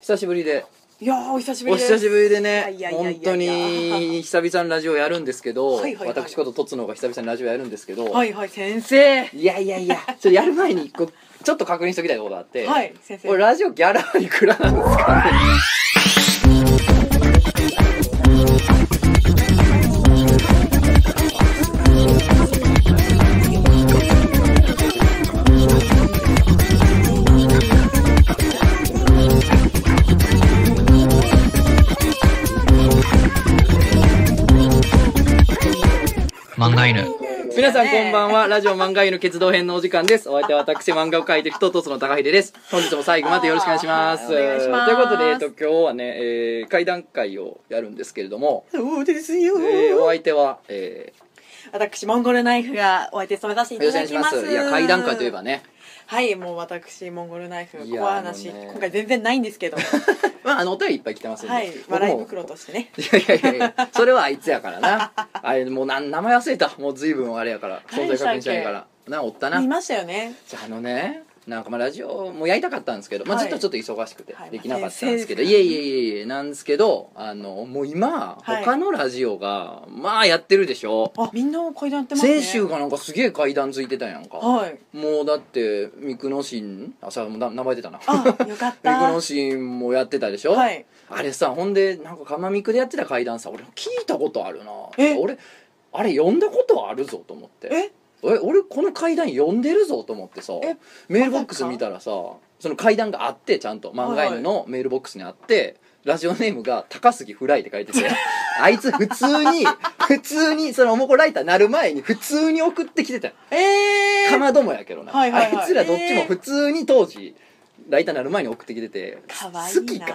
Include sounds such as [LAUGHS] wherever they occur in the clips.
久しぶりで。いやーお久しぶおりです。久しぶりでね。いやいやいやいや。本当に久々のラジオやるんですけど、はいはいはい。私こととつのが久々にラジオやるんですけど、はいはい先生。いやいやいやちょっとやる前にこうちょっと確認しときたいことがあって、はい先生。これラジオギャラはいくらなんですかね？画犬皆さんこんばんは。ラジオ漫画犬決動編のお時間です。お相手は私漫画を描いてる人とつの高秀です。本日も最後までよろしくお願いします。あーお願いします。ということで、えっと、今日はね、えー、会談会をやるんですけれども、そうですよ。えー、お相手は、え私モンゴルナイフがお相手務めさせてー、いたよろしくお願いしまだきます。すいや会談会といえばねはいもう私モンゴルナイフいや怖い話、あのね。今回全然ないんですけど。[LAUGHS] まああのお便りいっぱい来てますんで、はい僕も笑い袋としてね。いやいやいやいやそれはあいつやからな。あれもうな名前忘れた。もう随分あれやから存在確認しないから。なおったな。見ましたよね。じゃああのねなんかまあラジオもやりたかったんですけど、まあ、はい。ずっとちょっと忙しくてはい。できなかったんですけど、まあいえいえいえいえなんですけどあのもう今はい。他のラジオがまあやってるでしょ、あみんな階段やってますね。先週がなんかすげえ階段ついてたやんか、はい。もうだって三久野新あさもうだ名前出たな。あよかっ三久た [LAUGHS] 野新もやってたでしょ、はい。あれさほんでなんか釜ミクでやってた階段さ俺聞いたことあるな。え？俺あれ読んだことあるぞと思って。え？え俺この階段読んでるぞと思ってさえメールボックス見たらさその階段があってちゃんと。漫画犬のメールボックスにあって、ラジオネームが高杉フライって書いてて [LAUGHS] あいつ普通に普通にそのおもこライターなる前に普通に送ってきてた。よえー。かまどもやけどな、はいはいはい。あいつらどっちも普通に当時ライターなる前に送ってきててかわい好きいなか？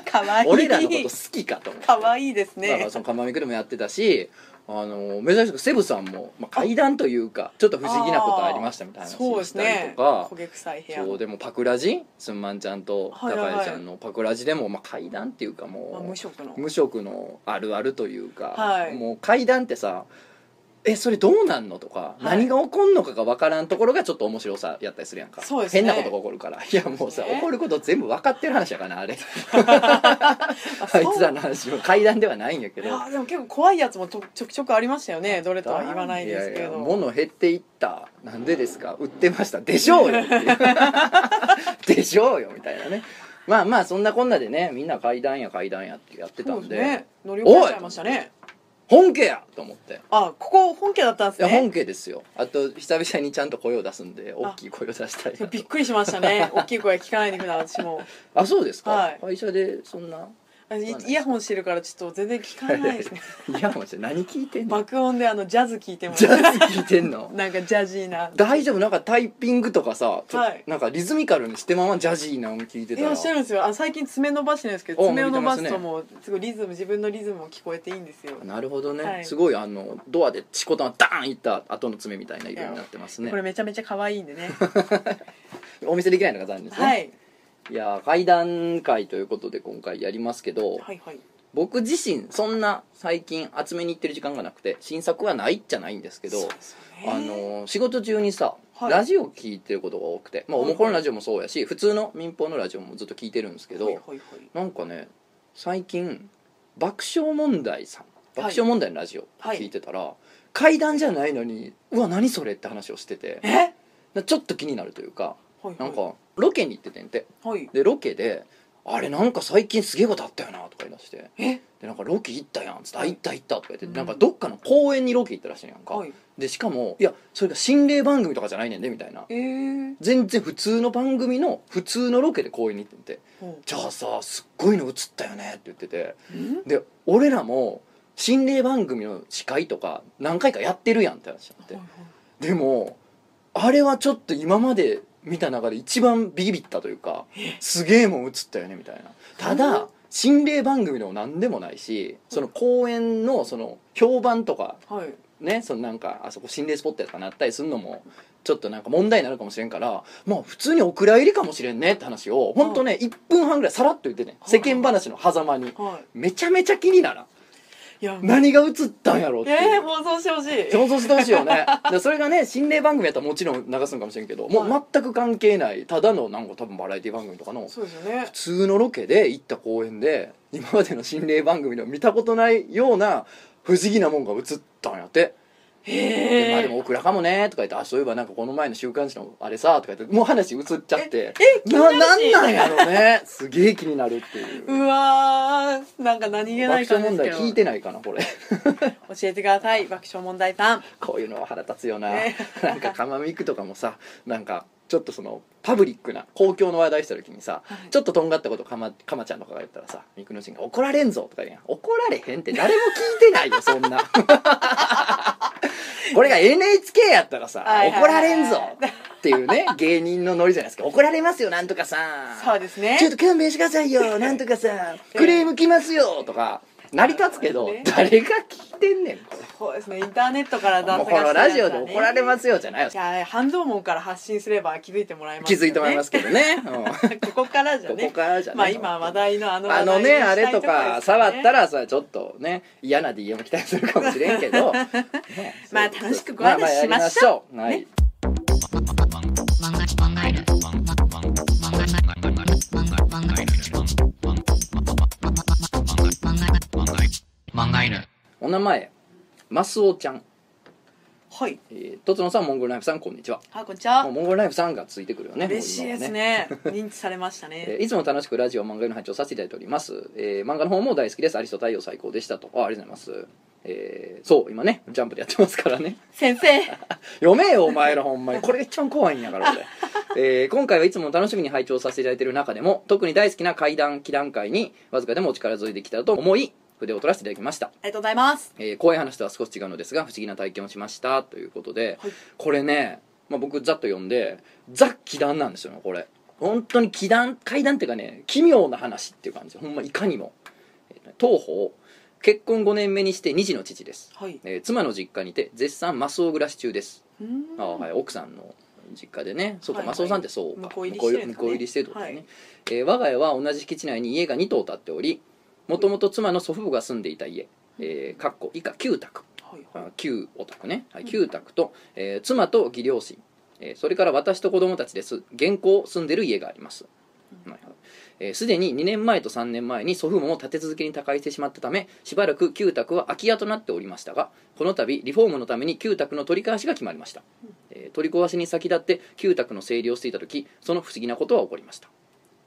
[LAUGHS] かわい。い俺らのこと好きかと思って。かわいいですだからねそのかまみくでもやってたしあの珍しくセブさんも、まあ、階段というかちょっと不思議なことありましたみたいな話をしたりねとか。焦げ臭い部屋そうでもパクラジすんまんちゃんとはいはいはい。高谷ちゃんのパクラジでも、まあ、階段っていうかまあもう無職の。無職のあるあるというか、はい。もう階段ってさえそれどうなんの？とか、い。何が起こんのかが分からんところがちょっと面白さやったりするやんか。そうですね。変なことが起こるから。いやもうさ、ね。起こること全部分かってる話やからなあれ。[LAUGHS] ああいつらの話も階段ではないんやけいどやでも結構怖いやつもちょちょくちょくありましたよね。どれとは言わないですけいやいやど物減っていった。なんでですか？売ってました。でしょうよ。っていうでしょうよみたいなね。まあまあそんなこんなでねみんな階段や階段やってやってたそうんですでね。乗り越えちゃいましたね本家やと思って。あここ本家だったんですいや本ね家ですよ。あと久々にちゃんと声を出すんで大きい声を出したいいやびっくりしましたね。大きい声聞かないでくだ私も。[LAUGHS] あそうですか、はい。会社でそんなあイイヤホンしてるからちょっと全然聞かないですね。いやもう何聞いてんの？爆音であのジャズ聞いてます。ジャズ聞いてんの？[LAUGHS] なんかジャジーな。大丈夫？なんかタイピングとかさ、はい。なんかリズミカルにしてままジャジーなの聞いてたら。いやしてるんですよ。あ最近爪伸ばしてるんですけどお爪を伸ばすともうすごいリズム自分のリズムも聞こえていいんですよ。なるほどね、はい。すごいあのドアでチコタンダーンいった後の爪みたいな色になってますね。これめちゃめちゃ可愛いんでね。[LAUGHS] お見せできないのが残念ですね、はいい、やー会談会ということで今回やりますけど、はいはい。僕自身そんな最近集めに行ってる時間がなくて新作はないっちゃないんですけどね。あの仕事中にさ、はい。ラジオ聞いてることが多くて、まあ、おはい。もころのラジオもそうやし普通の民放のラジオもずっと聞いてるんですけど、はいはいはい。なんかね最近爆笑問題さん爆笑問題のラジオ聞いてたら、怪談じゃないのにうわ何それって話をしててちょっと気になるというかはいはい。なんかロケに行っててんて。はい。でロケで「あれなんか最近すげえことあったよな」とか言い出して。え？でなんかロケ行ったやんっつって「あはい。行った行った」とか言って、うん。なんかどっかの公園にロケ行ったらしいやんか、はい。でしかもいやそれが心霊番組とかじゃないねんでみたいな。えー。全然普通の番組の普通のロケで公園に行ってて。ほ「じゃあさすっごいの映ったよね」って言ってて。で俺らも心霊番組の司会とか何回かやってるやんって話になって。はいはい。でもあれはちょっと今まで見た中で一番ビビったというかすげえもん映ったよねみたいな。たうだ心霊番組でも何でもないしその公演のその評判とかはい。ねそのなんかあそこ心霊スポットやとかなったりするのもちょっとなんか問題になるかもしれんからまあ普通にお蔵入りかもしれんねって話を本当ね1分半ぐらいさらっと言ってね世間話の狭間に。はめちゃめちゃ気にならん何が映ったんやろってえー、放送してほしい。想像してほしいよね。[LAUGHS] でそれがね心霊番組やったらもちろん流すんかもしれんけどもう全く関係ないただのなんか多分バラエティ番組とかのそうですよね。普通のロケで行った公園で今までの心霊番組でも見たことないような不思議なもんが映ったんやってでまあでもオクラかもねとか言ってあそういえばなんかこの前の週刊誌のあれさとか言ってもう話移っちゃって。えななんなんやろね。すげえ気になるっていう。[LAUGHS] うわーなんか何気な爆い感笑問題じですけど。聞いてないかなこれ。[LAUGHS] 教えてください爆笑問題さん。こういうのは腹立つよな、ね。[LAUGHS] なんかかまみくとかもさなんかちょっとそのパブリックな公共の話題した時にさ、はい。ちょっととんがったことかまかまちゃんとかが言ったらさみくのしんが「怒られんぞ」とか言うやん。怒られへんって誰も聞いてないよそんなこれが NHK やったらさ「はいはいはい。怒られんぞ」っていうね芸人のノリじゃないですか「怒られますよなんとかさそうですね。ちょっと勘弁してくださいよなんとかさ [LAUGHS] クレーム来ますよ」とか成り立つけど、誰が聞いてんねん。そうですね。インターネットからもうこのラジオで怒られますすよじゃないよ。いや半蔵門から発信すれば気づいてもらえますよ。ね気づいてもらいますけどね、う [LAUGHS] んここからじゃね。ここからじゃね。まあ今話題のあのあのねあれとか触ったららさちょっとね嫌な DM 来たりするかもしれんけど、[LAUGHS] ねまあ楽しくご案内しましょう。まあまあはい、ね漫画犬。お名前マスオちゃん、はい。えー、とつのさんモンゴルナイフさんこんにちは。あこんにちは。もうモンゴルナイフさんがついてくるよね嬉しいですね。認知されましたね。[LAUGHS] えーいつも楽しくラジオ漫画の配置をさせていただいております、えー漫画の方も大好きです。アリスト太陽最高でしたと。あありがとうございます。えーそう今ねジャンプでやってますからね。先生。[LAUGHS] 読めよお前らほんまに。これが一番怖いんやから俺、[LAUGHS] えー今回はいつも楽しみに拝聴させていただいている中でも特に大好きな怪談祈談会にわずかでもお力添えできたらと思い筆を取らせていただきました、ありがとうございます。えー怖い話とは少し違うのですが不思議な体験をしましたということで、はい。これね、まあ、僕ざっと読んでザ奇談なんですよねこれ。本当に奇談怪談っていうかね奇妙な話っていう感じ。ほんまいかにも、えー当方結婚5年目にして2児の父です、はい。えー妻の実家にて絶賛マスオ暮らし中です。うーん。ああはい、奥さんの実家でねそうか、はいはい。マスオさんってそうか。向こう入りしてるんですかね。向こう入りしてるってことですね、はい。えー我が家は同じ敷地内に家が2棟建っておりもともと妻の祖父母が住んでいた家、えーかっこ以下旧宅。はいあ旧お宅ね、はい、旧宅と、えー妻と義両親、えーそれから私と子供たちです。現行住んでる家があります。はいはいえーすでに2年前と3年前に祖父母も立て続けに他界してしまったためしばらく旧宅は空き家となっておりましたがこの度リフォームのために旧宅の取り壊しが決まりました、えー取り壊しに先立って旧宅の整理をしていた時その不思議なことは起こりました。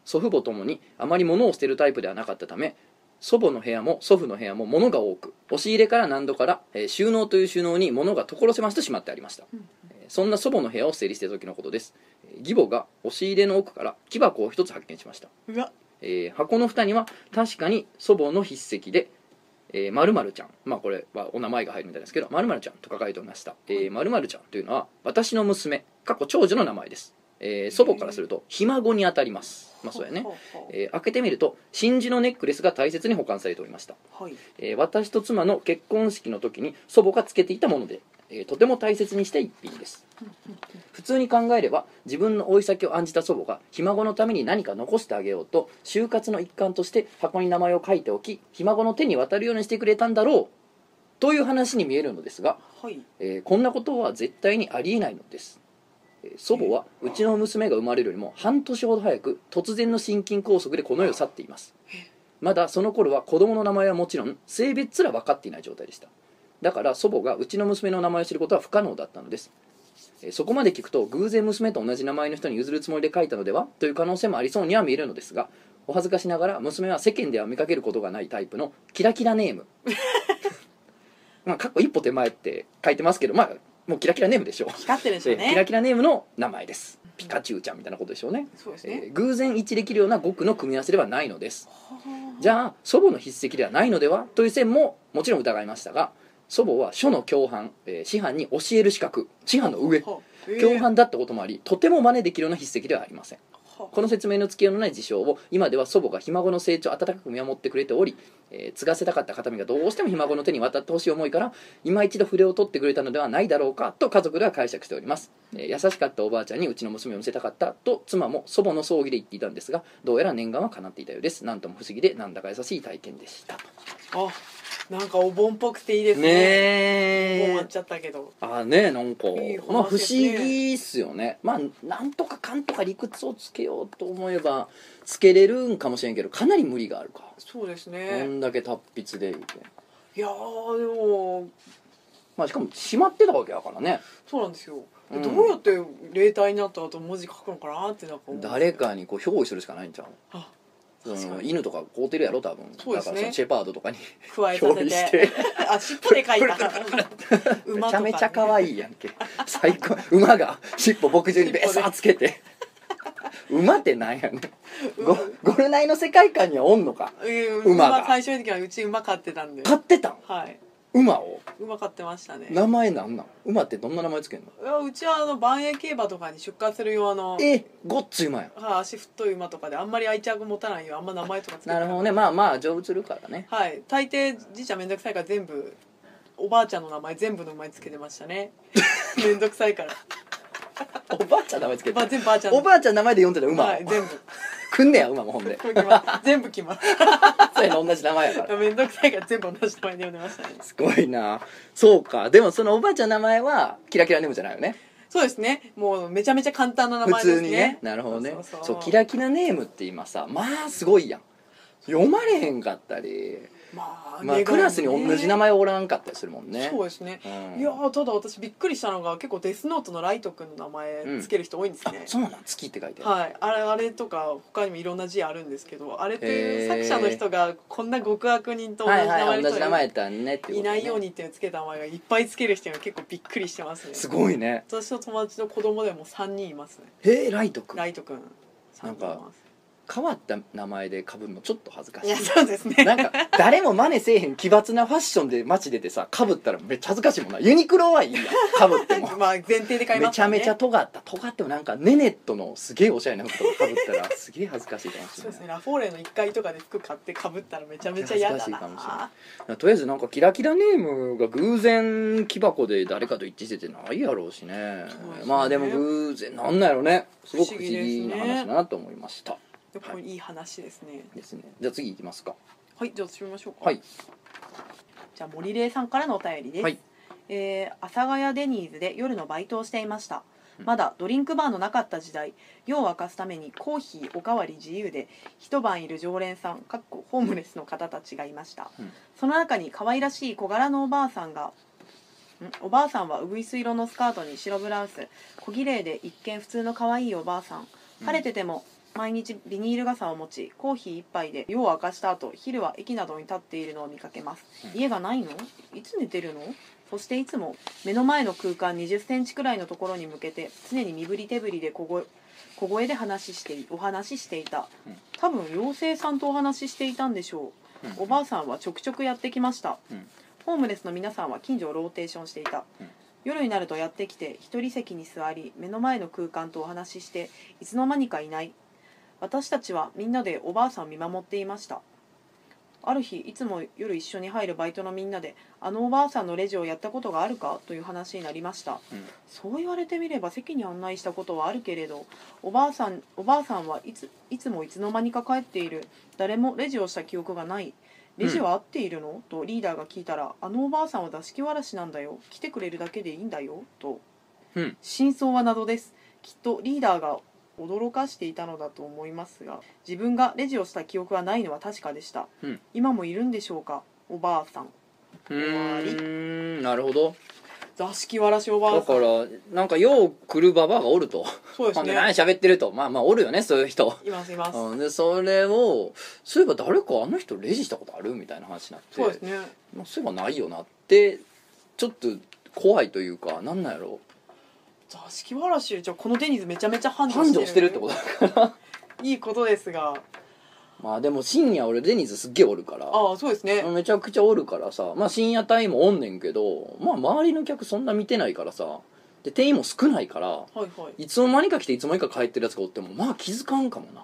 祖父母ともにあまり物を捨てるタイプではなかったため祖母の部屋も祖父の部屋も物が多く押し入れから何度から、えー収納という収納に物が所狭しとしまってありました、えーそんな祖母の部屋を整理していた時のことです、えー義母が押し入れの奥から木箱を一つ発見しました。うわ。えー箱の蓋には確かに祖母の筆跡で「えー、〇〇ちゃん」まあこれはお名前が入るみたいですけど「〇〇ちゃん」と書かれておりました「えー、〇〇ちゃん」というのは私の娘過去長女の名前です、えー祖母からするとひ孫にあたります。まあそうやね。えー開けてみると真珠のネックレスが大切に保管されておりました、はい。えー私と妻の結婚式の時に祖母がつけていたもので、えーとても大切にした一品です。普通に考えれば自分の老い先を案じた祖母がひ孫のために何か残してあげようと就活の一環として箱に名前を書いておきひ孫の手に渡るようにしてくれたんだろうという話に見えるのですが、はい。えーこんなことは絶対にありえないのです、えー祖母はうちの娘が生まれるよりも半年ほど早く突然の心筋梗塞でこの世を去っています。まだその頃は子供の名前はもちろん性別すら分かっていない状態でした。だから祖母がうちの娘の名前を知ることは不可能だったのです。えーそこまで聞くと偶然娘と同じ名前の人に譲るつもりで書いたのでは？という可能性もありそうには見えるのですがお恥ずかしながら娘は世間では見かけることがないタイプのキラキラネーム。[LAUGHS] まあかっこ一歩手前って書いてますけどまあもうキラキラネームでしょ。う光ってるんですよね。えーキラキラネームの名前です。ピカチュウちゃんみたいなことでしょうね。そうですね。えー偶然一致できるような語句の組み合わせではないのです。はじゃあ祖母の筆跡ではないのではという線ももちろん疑いましたが祖母は書の共犯、えー師範に教える資格師範の上。共犯だったこともありとても真似できるような筆跡ではありません。はこの説明のつけようのない事象を今では祖母がひ孫の成長を温かく見守ってくれており、えー継がせたかった形見がどうしてもひ孫の手に渡ってほしい思いから今一度筆を取ってくれたのではないだろうかと家族では解釈しております、えー優しかったおばあちゃんにうちの娘を見せたかったと妻も祖母の葬儀で言っていたんですがどうやら念願は叶っていたようです。なんとも不思議でなんだか優しい体験でした。あなんかお盆っぽくていいですね。ねえ。終わっちゃったけど。あねなんか。いい話まあ不思議っすよね。まあなんとかかんとか理屈をつけようと思えばつけれるんかもしれんけどかなり無理があるか、そうですこねんだけ達筆でいて。いやーでも。まあしかも閉まってたわけだからね。そうなんですよ、でうん。どうやって例題になった後文字書くのかなってなんか思うんですよ誰かにこう憑依するしかないんちゃうあその犬とか飼うてるやろ多分。そうですね。だからそのシェパードとかに加えさせして。て [LAUGHS] あ尻尾で書いた。め [LAUGHS] 馬とか、ね、ちゃめちゃ可愛いやんけ。最高。馬が尻尾牧場にベサーつけて。馬ってなんやねん。ゴゴルナイの世界観にはおんのか。うん。馬が。馬最初の時はうち馬飼ってたんで。飼ってたん？はい馬を？馬飼ってましたね。名前なんなん？馬ってどんな名前つけんの？いやうちはあの万栄競馬とかに出荷する用のえごっつい馬やはい足太い馬とかであんまり愛着持たないよあんま名前とかつけてなるほどね。まあまあ成仏するからね。はい。大抵じいちゃんめんどくさいから全部おばあちゃんの名前全部の名前つけてましたね。[LAUGHS] めんどくさいから。おばあちゃん名前つけてば全部ばあちゃんおばあちゃん名前で呼んでた馬、はい全部くんねや馬もほんで。全部決まるそうやな同じ名前やから。[LAUGHS] めんどくさいから全部同じ名前で呼んでましたね。すごいな。そうか。でもそのおばあちゃんの名前はキラキラネームじゃないよね。そうですね。もうめちゃめちゃ簡単な名普前ですね。通にね。なるほどね。そうキラキラネームって今さまあすごいやん。読まれへんかったり、まあまあ、クラスに同じ名前おらんかったりするもんね。そうですね。うん。いやーただ私びっくりしたのが結構デスノートのライト君の名前つける人多いんですね、そうなん月って書いてある。はい、あれあれとか他にもいろんな字あるんですけどあれってへー作者の人がこんな極悪人と同じはい名前の人はい同じ名前ねってね。いないようにっていうのつけた名前がいっぱいつける人が結構びっくりしてますね。すごいね。私の友達の子供でも3人いますね。へえライトくんライト君。3人います変わった名前で被るのちょっと恥ずかしい。いやそうですね。なんか誰も真似せえへん奇抜なファッションで街出てさ被ったらめっちゃ恥ずかしいもんな。ユニクロはいいやん被っても。[LAUGHS] まあ前提で買いまめちゃめちゃ尖った尖ってもなんかネネットのすげえおしゃれな服とか被ったらすげえ恥ずかしいかもしれない。そうですね。ラフォーレの1階とかで服買ってかぶったらめちゃめちゃ嫌だ恥ずかしいかもしれなない。とりあえずなんかキラキラネームが偶然木箱で誰かと一致しててないやろうしね。そうですね。まあでも偶然なんなんやろね。すごく不思議な話だなと思いましたでこれいい話ですね。ですね。じゃあ次行きますか。はいじゃあ私見ましょうか。はい。じゃあ森礼さんからのお便りです、はい。えー阿佐ヶ谷デニーズで夜のバイトをしていました。うん。まだドリンクバーのなかった時代夜を明かすためにコーヒーおかわり自由で一晩いる常連さんかっこホームレスの方たちがいました、うん。その中に可愛らしい小柄のおばあさんがん？おばあさんはウグイス色のスカートに白ブラウス小綺麗で一見普通の可愛いおばあさん。晴れてても毎日ビニール傘を持ちコーヒー一杯で夜を明かした後昼は駅などに立っているのを見かけます、うん。家がないの？いつ寝てるの？そしていつも目の前の空間2 0センチくらいのところに向けて常に身振り手振りで小声小声で話していお話ししていた。うん。多分妖精さんとお話ししていたんでしょう。うん。おばあさんはちょくちょくやってきました、うん。ホームレスの皆さんは近所をローテーションしていた、うん。夜になるとやってきて一人席に座り目の前の空間とお話ししていつの間にかいない私たちはみんなでおばあさんを見守っていました。ある日いつも夜一緒に入るバイトのみんなであのおばあさんのレジをやったことがあるか？という話になりました。うん。そう言われてみれば席に案内したことはあるけれどおばあさんおばあさんはいついつもいつの間にか帰っている。誰もレジをした記憶がない。レジは合っているの、とリーダーが聞いたらあのおばあさんは座敷わらしなんだよ。来てくれるだけでいいんだよ。と。うん。真相は謎です。きっとリーダーが驚かしていたのだと思いますが自分がレジをした記憶がないのは確かでした、うん。今もいるんでしょうか？おばあさん。うーん。なるほど。座敷わらしおばだかあさん。らなんかよう来るババアがおると。そうですほんで何ね喋ってると。まあまあおるよねそういう人。いますいます、うん。でそれをそういえば誰かあの人レジしたことあるみたいな話になって。そうですね。まあそういえばないよなってちょっと怖いというかなんなんやろ座敷わらしじゃあこのデニーズめちゃめちゃ繁盛繁盛してるってことだから。いいことですが。まあでも深夜俺デニーズすっげえおるから。ああそうですね。めちゃくちゃおるからさ。まあ深夜帯もおんねんけどまあ周りの客そんな見てないからさ。で店員も少ないからはいはい。いつの間にか来ていつの間にか帰ってるやつがおってもまあ気づかんかもな。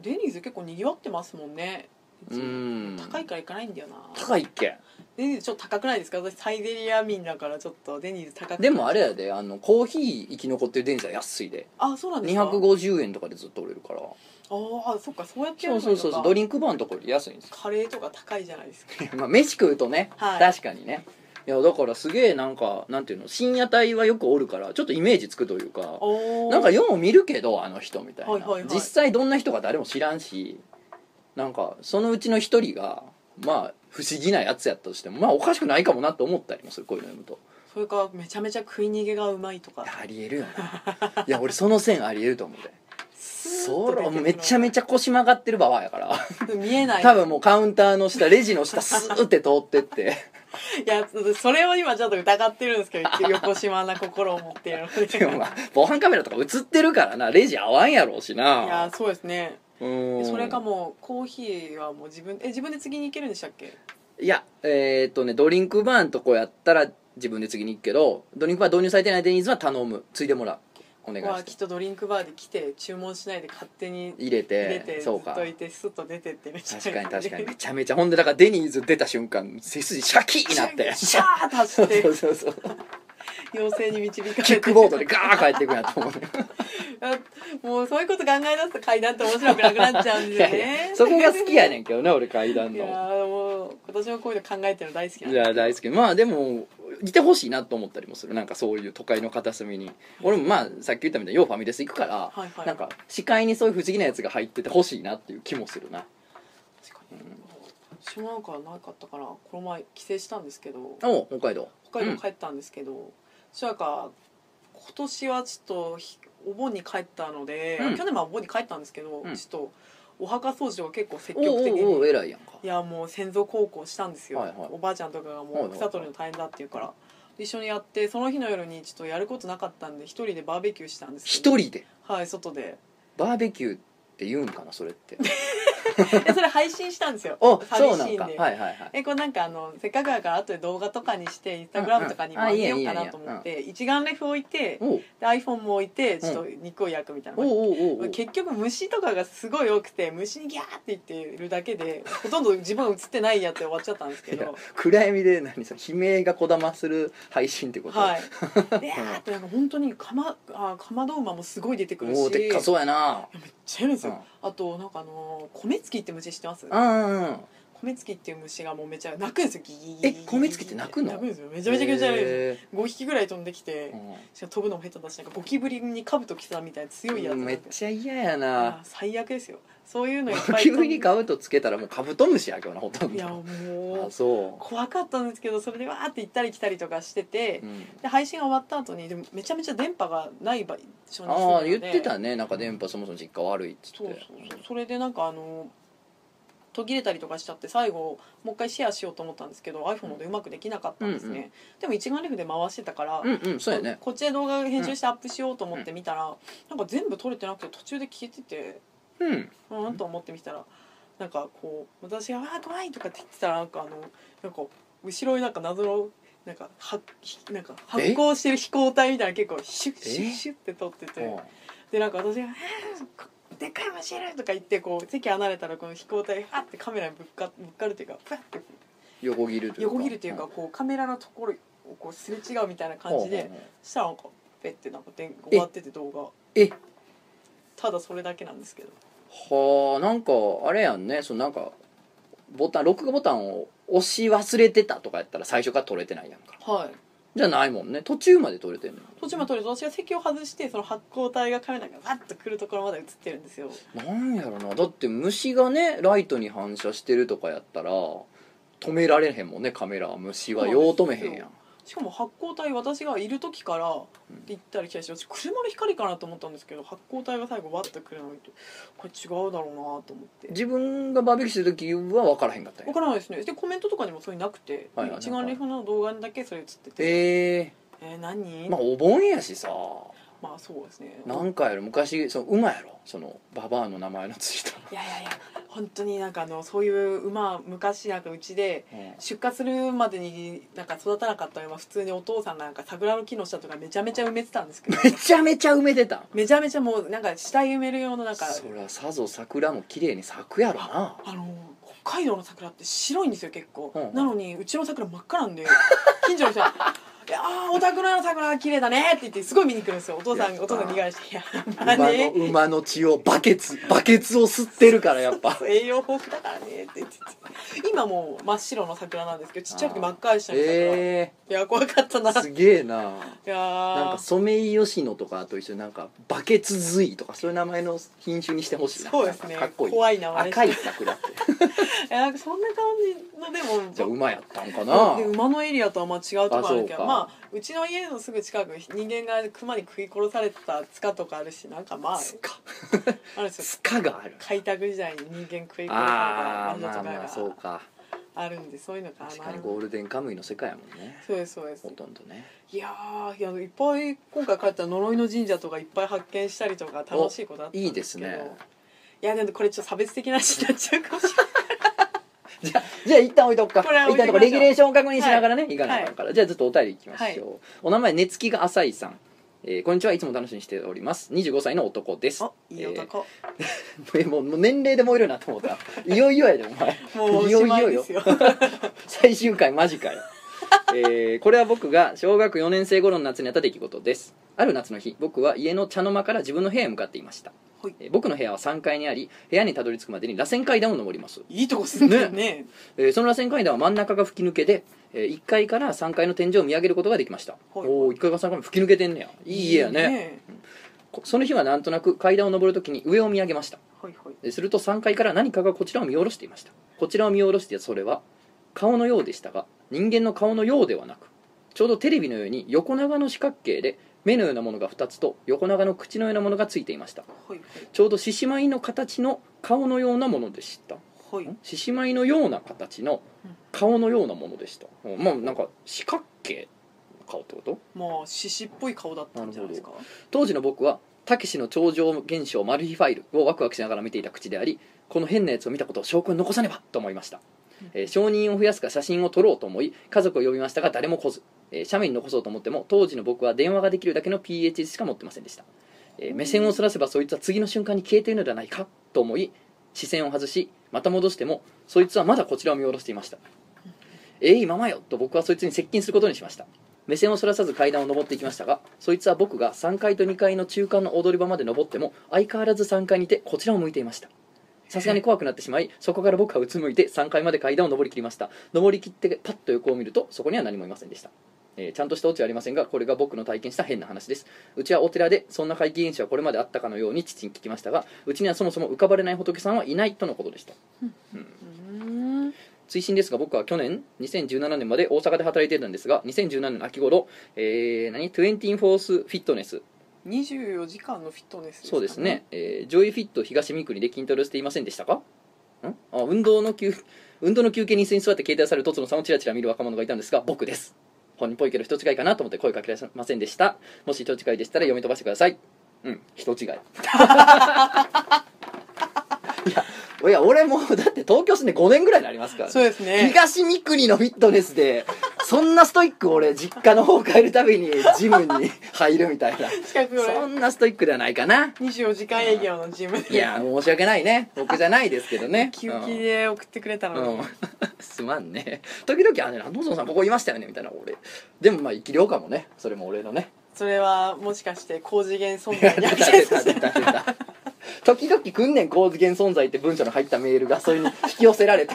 デニーズ結構にぎわってますもんね。うん。高いから行かないんだよな。高いっけデニーズちょっと高くないですか？私サイゼリア民だからちょっとデニーズ高くでもあれやであのコーヒー生き残ってる電車安いで。あそうなんですか？250円とかでずっと売れるから。ああそっかそうやってやそうそうそうそうドリンクバーのところより安いんですよ。カレーとか高いじゃないですか。[LAUGHS] まあ飯食うとね、はい。確かにね。いやだからすげえなんかなんていうの深夜帯はよくおるからちょっとイメージつくというかなんかよう見るけどあの人みたいな、はいはいはい。実際どんな人か誰も知らんしなんかそのうちの一人がまあ不思議なやつやったとしてもまあおかしくないかもなと思ったりもするこういうの読むと。それかめちゃめちゃ食い逃げがうまいとか。ありえるよな。いや俺その線ありえると思うで。そらめちゃめちゃゃ腰曲がってるババアやから。見えない。多分もうカウンターの下レジの下 [LAUGHS] スーって通ってって。いやそれを今ちょっと疑ってるんですけど横島な心を持っているのででもまあ防犯カメラとか映ってるからな。レジ合わんやろうしいなやそうですね。うんそれかもうコーヒーはもう自分え自分で次に行けるんでしたっけ？いやえーっとねドリンクバーのとこやったら自分で次に行くけどドリンクバー導入されてないデニーズは頼む。ついでもらう。お願いはして。きっとドリンクバーで来て注文しないで勝手に入れて入れてずそうか。っといてスッと出てってる確かに確かに。めちゃめちゃ。ほんでだからデニーズ出た瞬間背筋シャキーになって。シャーッとって。そうそうそう妖精に導かれて。キックボードでガーッ帰っていくんやと思うね。あもうそういうこと考え出すと階段って面白くなくなっちゃうんいですよやいね。や [LAUGHS] そこが好きやねんけどね俺階段いやもう今年もこういうの考えてるの大好きないや大好き。まあでもいてほしいなと思ったりもする。なんかそういう都会の片隅に。俺もまあさっき言ったみたいにようファミレス行くから、はいはい。なんか視界にそういう不思議なやつが入っててほしいなっていう気もするな。確かに。私もなんかなかったからこの前帰省したんですけど。お北海道北海道帰ったんですけど、そしたらなんか今年はちょっとひお盆に帰ったので、うん。去年もお盆に帰ったんですけど、うん。ちょっとお墓掃除とか結構積お極的にお偉いやんか。いやもう先祖孝行したんですよ、はいはい。おばあちゃんとかがもう草取るの大変だっていうから、一緒にやってその日の夜にちょっとやることなかったんで一人でバーベキューしたんです一人で？はい外で。バーベキューって言うんかなそれって。で [LAUGHS] それ配信したんですよ。お寂しいんで。か。はいはいはい。えこれなんかあのせっかくだから後で動画とかにしてインスタグラムとかにもああげようかなと思って一眼レフ置いてで iPhone も置いてちょっと肉を焼くみたいな、結局虫とかがすごい多くて虫にギャーって言ってるだけで [LAUGHS] ほとんど自分は映ってないやつで終わっちゃったんですけど。暗闇で何その悲鳴がこだまする配信ってこと？はい。[LAUGHS] でーってなんか本当にかまあかまど馬もすごい出てくるし。おおでっかそうやな。めっちゃいるんですよ、あとなんかあの米付きって虫知ってます？うん。米付きっていう虫がもうめっちゃ鳴くんですよ。ギギギえ米付きって鳴くの？鳴くんですよ。めちゃめちゃ気持ち悪いですへ5匹ぐらい飛んできて、ー。うんしかも飛ぶのも下手だしなんかゴキブリにカブト来たみたいな強いやつなんでめっちゃ嫌やあなー最悪ですよ。そういうのいっゴぱいキブリにカブトつけたらもうカブトムシやけどなほとんど。いやもあう。そ怖かったんですけどそれでわーって行ったり来たりとかしてて、う、うん、で配信が終わった後にでもめちゃめちゃ電波がない場所にああ言ってたね。なんか電波そもそも実家悪いっつって。そうそうそう。それでなんかあの途切れたりとかしちゃって最後もう一回シェアしようと思ったんですけど iPhone でうまくできなかったんですね、うんうん。でも一眼レフで回してたから、うんうんそうやね。こっちで動画編集してアップしようと思って見たら、なんか全部撮れてなくて途中で消えててうん。うんと思ってみたらなんかこう私が「わあ怖い!」とかって言ってたらなんかあのなんか後ろになんか謎のなんかはなんか発光してる飛行体みたいなの結構シュッシュッシュッって撮ってて。うん。でなんか私が「あーでっかい虫いる!」とか言ってこう席離れたらこの飛行体がファってカメラにぶっかぶっかるっていうかファって横切るというか。横切るっていうかこうカメラのところをこうすれ違うみたいな感じでそしたらなんかペッてなんか電終わってて動画。え。ただそれだけなんですけど。はあなんかあれやんね。そのなんかボタン録画ボタンを押し忘れてたとかやったら最初から撮れてないやんか。はいじゃないもんね。途中まで撮れてんの途中まで撮ると私が席を外してその発光体がカメラがわっと来るところまで映ってるんですよ。なんやろな。だって虫がねライトに反射してるとかやったら止められへんもんねカメラは。虫はよ。う止めへんやんしかも発光体私がいる時から行ったり来たりして私車の光かなと思ったんですけど発光体が最後わっと来るのを見てこれ違うだろうなと思って。自分がバーベキューしてる時は分からへんかったんや。分からないですね。でコメントとかにもそれなくて、はいはい一眼レフの動画にだけそれ映ってて。ええー、何？えまあお盆やしさ。まあそうですね。なんかやろ。昔その馬やろ。そのババアの名前のついた、いやいやいや本当になんかあのそういう馬昔なんかうちで出荷するまでになんか育たなかった馬普通にお父さんがなんか桜の木の下とかめちゃめちゃ埋めてたんですけどめちゃめちゃ埋めてた。んめちゃめちゃもうなんか死体埋める用のなんかそりゃさぞ桜も綺麗に咲くやろな。あの海道の桜って白いんですよ結構、うん。なのにうちの桜真っ赤なんで [LAUGHS] 近所の人は「いやーお宅の桜綺麗だね」って言ってすごい見に来るんですよ。お父さんお父さんに返して「いや [LAUGHS] まあ馬のね。馬の血をバケツバケツを吸ってるからやっぱ。[LAUGHS] 栄養豊富だからね」って言ってて。今もう真っ白の桜なんですけどちっちゃくて真っ赤でしたね桜、えいや怖かったな。すげえな。やなんかーソメイヨシノとかと一緒になんかバケツズイとかそういう名前の品種にしてほしいな。そうですね。かっこいい。怖い名前。赤い桜って。[LAUGHS] いやなんかそんな感じのでもじゃあ馬やったんかな。で馬のエリアとはまあ違うところあるけあそうか。どまあうちの家のすぐ近く人間が熊に食い殺された塚とかあるしなんかまあスカあるんですよスカがある。開拓時代に人間食い殺さああれた場所とまあまあそうか。あるんでそういうのかな。確かにゴールデンカムイの世界やもんねそうですそうです。ほとんどね。いやーいやいっぱい今回帰ったら呪いの神社とかいっぱい発見したりとか楽しいことあったんいいでけど。ですすね。いやでもこれちょっと差別的な話になっちゃうかもしれない [LAUGHS] じゃあじゃあ一旦置いとくか。これは置一旦いときましょう。レギュレーションを確認しながらね、はい。い、かなあかんから、じゃあずっとお便りいきましょう、はい。お名前寝つきが浅いさん。えーこんにちは。いつも楽しみにしております。25歳の男です。あいい男、えー [LAUGHS] もうもう年齢で燃えるなと思った。いよいよやでお前。もうおしいよ。いよよまいですよ。[LAUGHS] 最終回間近よ [LAUGHS] えーこれは僕が小学4年生頃の夏にあった出来事です。ある夏の日僕は家の茶の間から自分の部屋へ向かっていました、はい。えー僕の部屋は3階にあり部屋にたどり着くまでに螺旋階段を登ります。いいとこ住んでるね。えーその螺旋階段は真ん中が吹き抜けで、え1階から3階の天井を見上げることができました、はい。おお1階から3階も吹き抜けてんねや。いい家やね。こその日はなんとなく階段を登るときに上を見上げました。はいはい。えーすると3階から何かがこちらを見下ろしていました。こちらを見下ろしてそれは顔のようでしたが人間の顔のようではなくちょうどテレビのように横長の四角形で目のようなものが2つと横長の口のようなものがついていました。はいちょうど獅子舞の形の顔のようなものでした。獅子舞のような形の顔のようなものでした、うん。まあなんか四角形の顔ってこと？まあ獅子っぽい顔だったんじゃないですか？当時の僕はたけしの超常現象マル秘ファイルをワクワクしながら見ていた口でありこの変なやつを見たことを証拠に残さねばと思いました、えー承認を増やすか写真を撮ろうと思い家族を呼びましたが誰も来ず、えー写メに残そうと思っても当時の僕は電話ができるだけの PHS しか持ってませんでした、えー目線をそらせばそいつは次の瞬間に消えているのではないかと思い視線を外しまた戻してもそいつはまだこちらを見下ろしていました。えいままよと僕はそいつに接近することにしました。目線をそらさず階段を登っていきましたがそいつは僕が3階と2階の中間の踊り場まで登っても相変わらず3階にいてこちらを向いていましたさすがに怖くなってしまいそこから僕はうつむいて3階まで階段を登りきりました。登りきってパッと横を見るとそこには何もいませんでした。えーちゃんとしたオチはありませんがこれが僕の体験した変な話です。うちはお寺でそんな怪奇現象はこれまであったかのように父に聞きましたがうちにはそもそも浮かばれない仏さんはいないとのことでした。うーん。追伸ですが僕は去年2017年まで大阪で働いていたんですが2017年の秋頃、えー、何？24フォースフィットネス24時間のフィットネスですねそうですね、えージョイフィット東三国で筋トレをしていませんでしたか？ん？あ運動の休 [LAUGHS] 運動の休憩に椅子に座って携帯されるとつのさんをちらちら見る若者がいたんですが僕です。本人っぽいけど人違いかなと思って声かけられませんでした。もし人違いでしたら読み飛ばしてください。うん人違い。い [LAUGHS] やいや俺もうだって東京住んで5年ぐらいになりますから、そうですね。東三国のフィットネスでそんなストイック俺実家の方帰るたびにジムに入るみたいな。近くそんなストイックではないかな。24時間営業のジム。でいや申し訳ないね。僕じゃないですけどね。休憩で送ってくれたのに、うん、うん。すまんね。時々あねノゾさんここいましたよね。みたいな俺。でもまあ生き量かもね。それも俺のね。それはもしかして高次元存在に出た出た出た出た時々くんねん高次元存在って文章の入ったメールがそれに [LAUGHS] 引き寄せられて。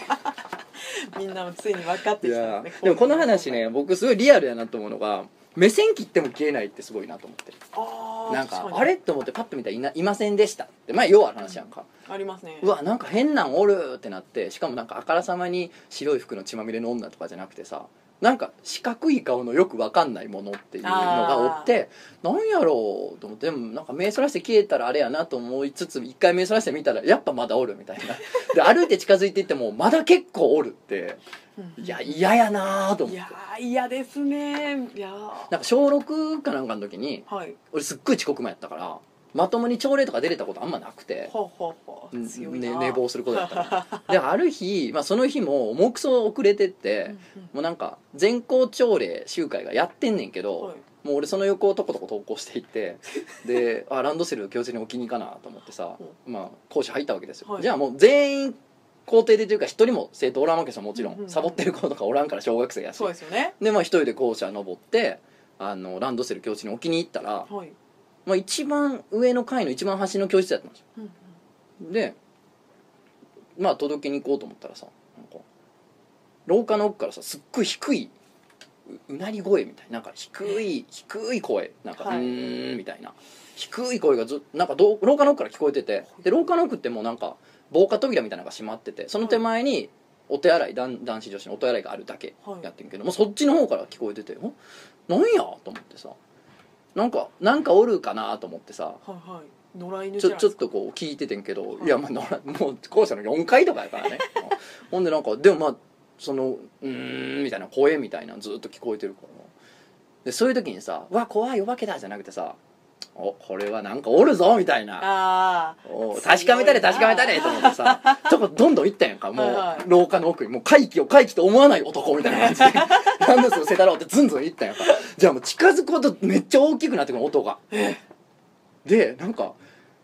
みんなもついに分かっていきたねでもこの話ね僕すごいリアルやなと思うのが目線切っても消えないってすごいなと思ってあーなんかあれって思ってパッと見たらいないませんでしたって。まあ要は話やんか、ありますね。うわなんか変なんおるってなってしかもなんかあからさまに白い服の血まみれの女とかじゃなくてさなんか四角い顔のよくわかんないものっていうのがおってなんやろうと思ってでもなんか目そらして消えたらあれやなと思いつつ一回目そらして見たらやっぱまだおるみたいな。[LAUGHS] で歩いて近づいていってもまだ結構おるってうん。いや嫌やなと思って。いやー嫌ですねいやー。なんか小6かなんかの時にはい。俺すっごい遅刻もやったからまともに朝礼とか出れたことあんまなくて。ほうほうほう。強いな、ね、寝坊することだったら。である日、まあ、その日も重くそ遅れてって、もうなんか全校朝礼集会がやってんねんけど、はい。もう俺その横をとことこ投稿していってであランドセル教授に置きに行かなと思ってさ、まあ、講師入ったわけですよ、はい。じゃあもう全員校庭でというか一人も生徒おらんわけですよもちろん,、うんうんうんサボってる子とかおらんから小学生やし。そうですよね。でまあ一人で校舎登ってあのランドセル教室に置きに行ったら、はい、まあ、一番上の階の一番端の教室だったんですよ。うんうんでまあ届けに行こうと思ったらさ廊下の奥からさすっごい低いううなり声みたいななんか低い低い声なんか、はい。うーんみたいな。低い声がずなんか廊下の奥から聞こえててで廊下の奥ってもうなんか防火扉みたいなのが閉まっててその手前にお手洗い男男子女子のお手洗いがあるだけはいやってんけど、もうそっちの方から聞こえてて「んなんや?」と思ってさなんかなんかおるかなと思ってさ。はいはい。野良犬ちょちょっとこう聞いててんけど、はい。い、やまあもう校舎の4階とかやからね。[LAUGHS] ほんでなんかでもまあそのうーんみたいな声みたいなのずっと聞こえてるから。でそういう時にさ「うわ怖いお化けだ」じゃなくてさ「おこれはなんかおるぞ」みたいな。あ「お確かめたれ確かめたれ」と思ってさ。[LAUGHS] とこどんどん行ったやんか。もう廊下の奥に。もう怪奇を怪奇と思わない男みたいな感じで。ランドセル捨てたろうってずんずん行ったやんか。じゃあもう近づくほどめっちゃ大きくなってくる音が。でなんか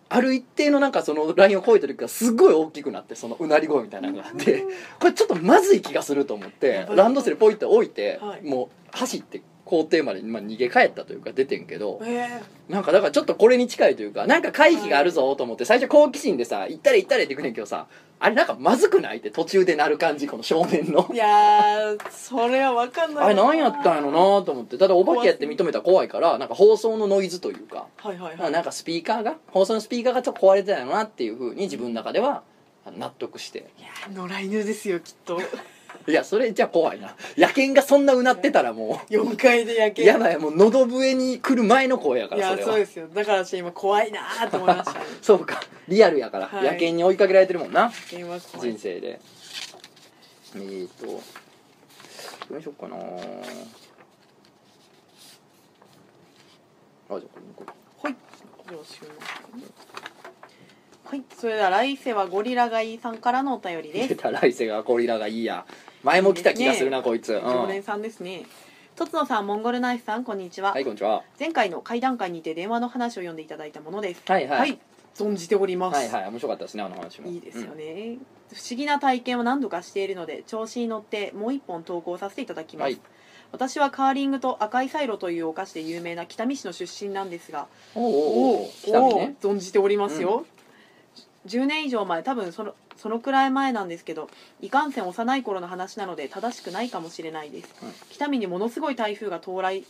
ある一定のなんかそのラインを越えた時からすごい大きくなってそのうなり声みたいなのが。あってこれちょっとまずい気がすると思ってランドセルポイって置いて、はい。もう走って校庭まで、まあ、逃げ帰ったというか出てんけどえなんかだからちょっとこれに近いというかなんか回避があるぞと思って最初好奇心でさ行ったれ行ったれって行くねんけどさあれなんかまずくないって途中でなる感じこの少年の。ー、いやーそれは分かんない。あれ何やったんやろなと思ってただお化けやって認めたら怖いからなんか放送のノイズというかはいはいなんかスピーカーが放送のスピーカーがちょっと壊れてたよなっていうふうに自分の中では納得して。いやー野良犬ですよきっといやそれじゃ怖いな。野犬がそんなうなってたらも4階で夜う景。やばいもう喉笛に来る前の声やかいやらそれは。そうですよ。だから私今怖いなーと思いました。ね [LAUGHS] そうか。リアルやから、はい。野犬に追いかけられてるもんな。怖い人生で。えーと。どうしようかなあじゃあこれに行こう。はい。どうしようはい。それでは来世はゴリラがいいさんからのお便りです。出た来世がゴリラがいいや。前も来た気がするな、いいこいつ、うん、常連さんですね。とつのさんモンゴルナイフさんこんにちは、はいこんにちは。前回の会談会にて電話の話を読んでいただいたものです。はいはい。存じております、はいはい。面白かったですねあの話も。いいですよね、不思議な体験を何度かしているので調子に乗ってもう一本投稿させていただきます、はい。私はカーリングと赤いサイロというお菓子で有名な北見市の出身なんですが。うん、おうおうおおね存じておりますよ、10年以上前多分そのそのくらい前なんですけどいかんせん幼い頃の話なので正しくないかもしれないです、うん。北見にものすごい台風が到来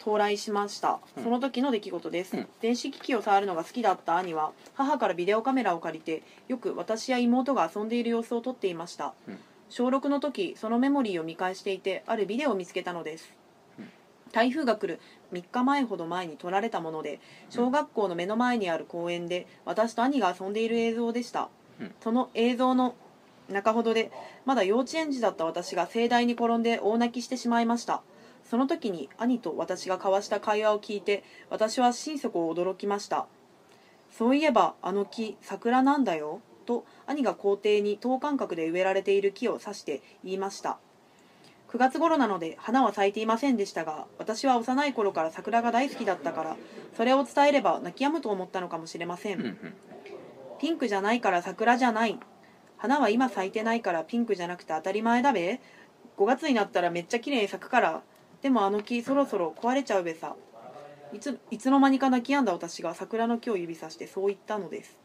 到来しました。うん。その時の出来事です、うん。電子機器を触るのが好きだった兄は母からビデオカメラを借りてよく私や妹が遊んでいる様子を撮っていました、うん。小6の時そのメモリーを見返していてあるビデオを見つけたのです、うん。台風が来る3日前ほど前に撮られたもので小学校の目の前にある公園で私と兄が遊んでいる映像でした、うん。その映像の中ほどでまだ幼稚園児だった私が盛大に転んで大泣きしてしまいました。その時に兄と私が交わした会話を聞いて私は心底驚きました。そういえばあの木桜なんだよと兄が校庭に等間隔で植えられている木を指して言いました9月頃なので花は咲いていませんでしたが私は幼い頃から桜が大好きだったからそれを伝えれば泣き止むと思ったのかもしれません、ピンクじゃないから桜じゃない。花は今咲いてないからピンクじゃなくて当たり前だべ。5月になったらめっちゃ綺麗に咲くからでもあの木そろそろ壊れちゃうべさ。いついつの間にか泣き止んだ私が桜の木を指さしてそう言ったのです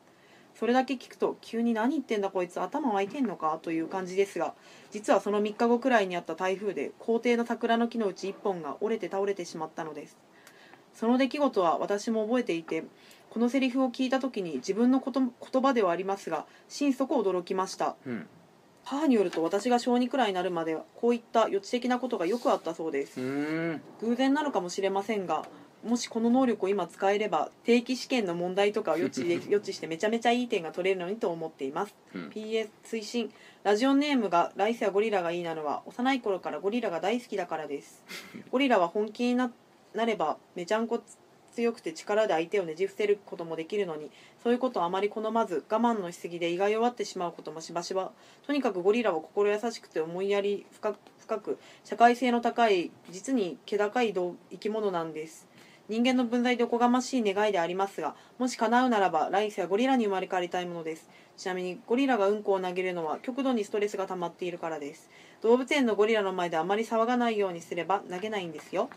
それだけ聞くと急に何言ってんだこいつ頭湧いてんのかという感じですが実はその3日後くらいにあった台風で校庭の桜の木のうち1本が折れて倒れてしまったのです。その出来事は私も覚えていてこのセリフを聞いた時に自分のこと言葉ではありますが心底驚きました。うん。母によると私が小2くらいになるまではこういった予知的なことがよくあったそうです。偶然なのかもしれませんがもしこの能力を今使えれば定期試験の問題とかを予知で [LAUGHS] 予知してめちゃめちゃいい点が取れるのにと思っています。うん。PS 推進。ラジオネームが来世はゴリラがいいなのは幼い頃からゴリラが大好きだからです。[LAUGHS] ゴリラは本気にななればめちゃんこ強くて力で相手をねじ伏せることもできるのにそういうことをあまり好まず我慢のしすぎで胃が弱ってしまうこともしばしば。とにかくゴリラは心優しくて思いやり深く深く社会性の高い実に気高い動生き物なんです人間の分際でおこがましい願いでありますがもし叶うならば来世はゴリラに生まれ変わりたいものです。ちなみにゴリラがうんこを投げるのは極度にストレスが溜まっているからです。動物園のゴリラの前であまり騒がないようにすれば投げないんですよ。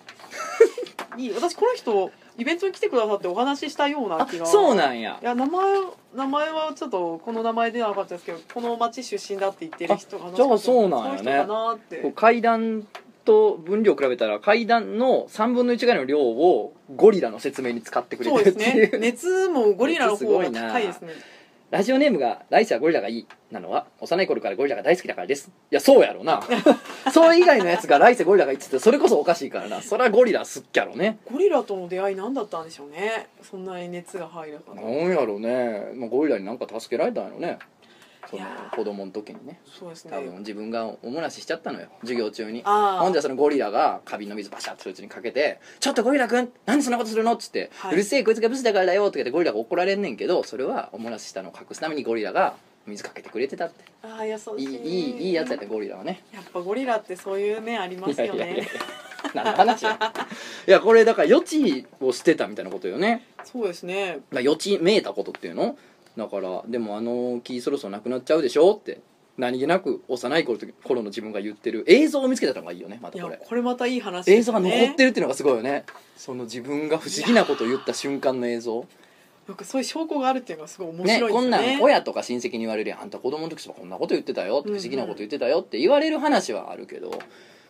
[LAUGHS] いい。私この人イベントに来てくださってお話ししたようなあ気が。そうなんや。いや名前名前はちょっとこの名前ではなかったですけどこの町出身だって言ってる人があじゃあそうなんやね。階段と分量比べたら階段の3分の1ぐらいの量をゴリラの説明に使ってくれそうてるっていう。ですね。熱もゴリラの方が高いですね。[LAUGHS] ラジオネームが「来世はゴリラがいい」なのは幼い頃からゴリラが大好きだからです。いやそうやろな。[LAUGHS] それ以外のやつが来世ゴリラがいいっつってそれこそおかしいからな。それはゴリラ好きやろね。ゴリラとの出会い何だったんでしょうね。そんなに熱が入るかななんやろね、まあ、ゴリラになんか助けられたんやろねその子供の時にね。そうですね。多分自分がおもらししちゃったのよ。授業中に。ああほんじゃそのゴリラが花瓶の水バシャッとそいつにかけて「ちょっとゴリラくんなんでそんなことするの?」っつって、はいうるせえこいつがブスだからだよ」とか言ってゴリラが怒られんねんけどそれはおもらししたのを隠すためにゴリラが水かけてくれてたって。ああ優しいいいいいいいやつやったゴリラはね。やっぱゴリラってそういう面ありますよいやいやいやね何の話や。いやこれだから予知をしてたみたいなことよね。そうですね。まあ予知めいたことっていうの？だからでもあの木そろそろなくなっちゃうでしょ？って。何気なく幼い頃と頃の自分が言ってる映像を見つけたのがいいよねまたこれ。これまたいい話ですよ映像がね残ってるっていうのがすごいよね。その自分が不思議なことを言った瞬間の映像。なんかそういう証拠があるっていうのがすごい面ね白いですよね。こんなん親とか親戚に言われるやん。あんた子供の時とかこんなこと言ってたよ。ってうんうん。不思議なこと言ってたよって言われる話はあるけど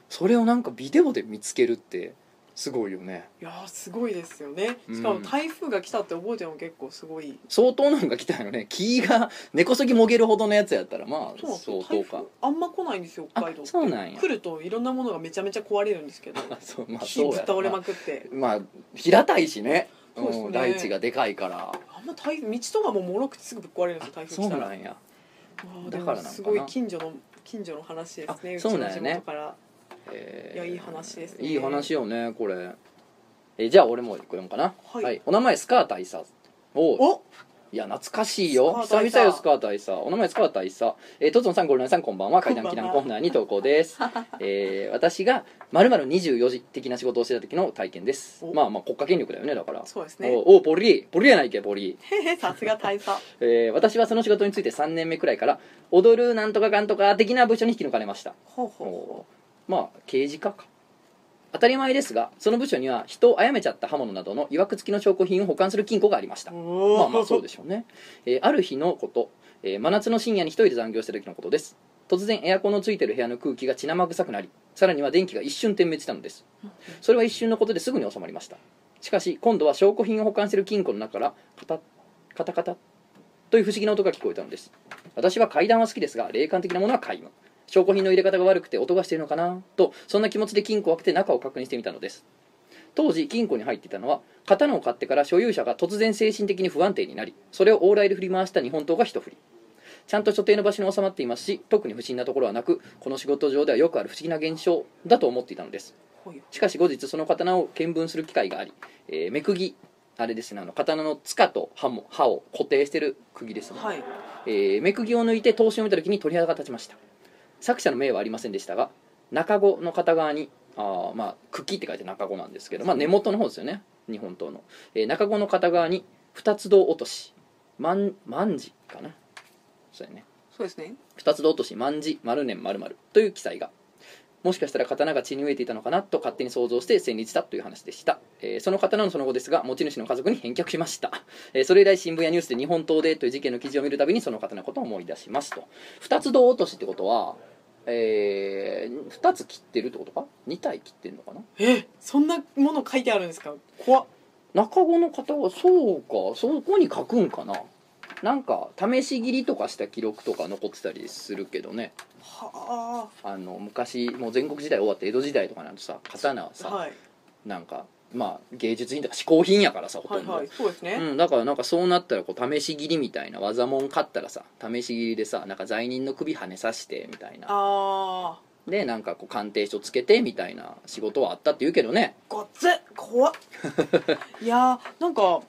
それをなんかビデオで見つけるってすごいよね。いやーすごいですよね。うん。しかも台風が来たって覚えてるの結構すごい。相当なんか来たよね。木が根こそぎもげるほどのやつやったらまあそうなんですよ。台相当か。風あんま来ないんですよ北海道あそうなんや。来るといろんなものがめちゃめちゃ壊れるんですけど。あ [LAUGHS] そうまあ木そうや倒れなまくって。まあ平たいしね。そうですね。ん大地がでかいから。あんま台風道とかももろくてすぐぶっ壊れるんですよ台風来たら。そうなんや。あーでだからなのかな。もすごい近所の近所の話ですねあうちのそうなんやね。地元からえーいやいい話ですね。いい話よねこれ。えーじゃあ俺も一個読むかな。はい。お名前スカー大佐お。お。いや懐かしいよ。久々よスカー大佐お名前スカー大佐えー、とつのさんゴルナさんこんばんは。階段祈願コーナーに投稿です。[LAUGHS] えー私がまるまる24時的な仕事をしてた時の体験です。お。まあまあ国家権力だよねだから。そうですね。おおポリポリやないけポリへへさすが大佐。[LAUGHS] えー私はその仕事について3年目くらいから踊るなんとかかんとか的な部署に引き抜かれました。ほうほうほおまあ刑事課か。当たり前ですがその部署には人を殺めちゃった刃物などの曰く付きの証拠品を保管する金庫がありました。まあまあそうでしょうね、えーある日のこと、えー真夏の深夜に一人で残業した時のことです。突然エアコンのついてる部屋の空気が血生臭くなりさらには電気が一瞬点滅したのです。それは一瞬のことですぐに収まりました。しかし今度は証拠品を保管している金庫の中からカタカタカタという不思議な音が聞こえたのです。私は階段は好きですが霊感的なものは皆無証拠品の入れ方が悪くて音がしているのかな？とそんな気持ちで金庫を開けて中を確認してみたのです。当時金庫に入っていたのは刀を買ってから所有者が突然精神的に不安定になりそれを往来で振り回した日本刀が一振り。ちゃんと所定の場所に収まっていますし特に不審なところはなくこの仕事上ではよくある不思議な現象だと思っていたのです。しかし後日その刀を見分する機会があり、えー目釘あれですねあの刀の塚と刃も刃を固定してる釘ですね、はい。えー目釘を抜いて刀身を見た時に鳥肌が立ちました作者の命はありませんでしたが中子の片側にあーまあ茎って書いて中子なんですけど、まあ、根元の方ですよね。日本刀の、えー中子の片側に二つ胴落とし。万万字かな。そうやね。そうですね。二つ胴落とし万字丸年丸々という記載がもしかしたら刀が血に飢えていたのかなと勝手に想像して戦慄したという話でした、えーその刀のその後ですが持ち主の家族に返却しました、えーそれ以来新聞やニュースで日本刀でという事件の記事を見るたびにその刀のことを思い出しますと。二つ胴落としってことはえー、2つ切ってるってことか？2体切ってるのかな？えそんなもの書いてあるんですか？怖っ。中子の方はそうかそこに書くんかな？なんか試し切りとかした記録とか残ってたりするけどね。はあ。の昔もう全国時代終わって江戸時代とかなんとさ刀はさ、あはい。なんかまあ芸術品とか嗜好品やからさほとんど、はいはいそうですね、うん、だからなんかそうなったらこう試し切りみたいな技もん買ったらさ試し切りでさなんか罪人の首跳ねさしてみたいな。あでなんかこう鑑定書つけてみたいな仕事はあったって言うけどね。ーごっつ怖っ。[LAUGHS] いやーなんか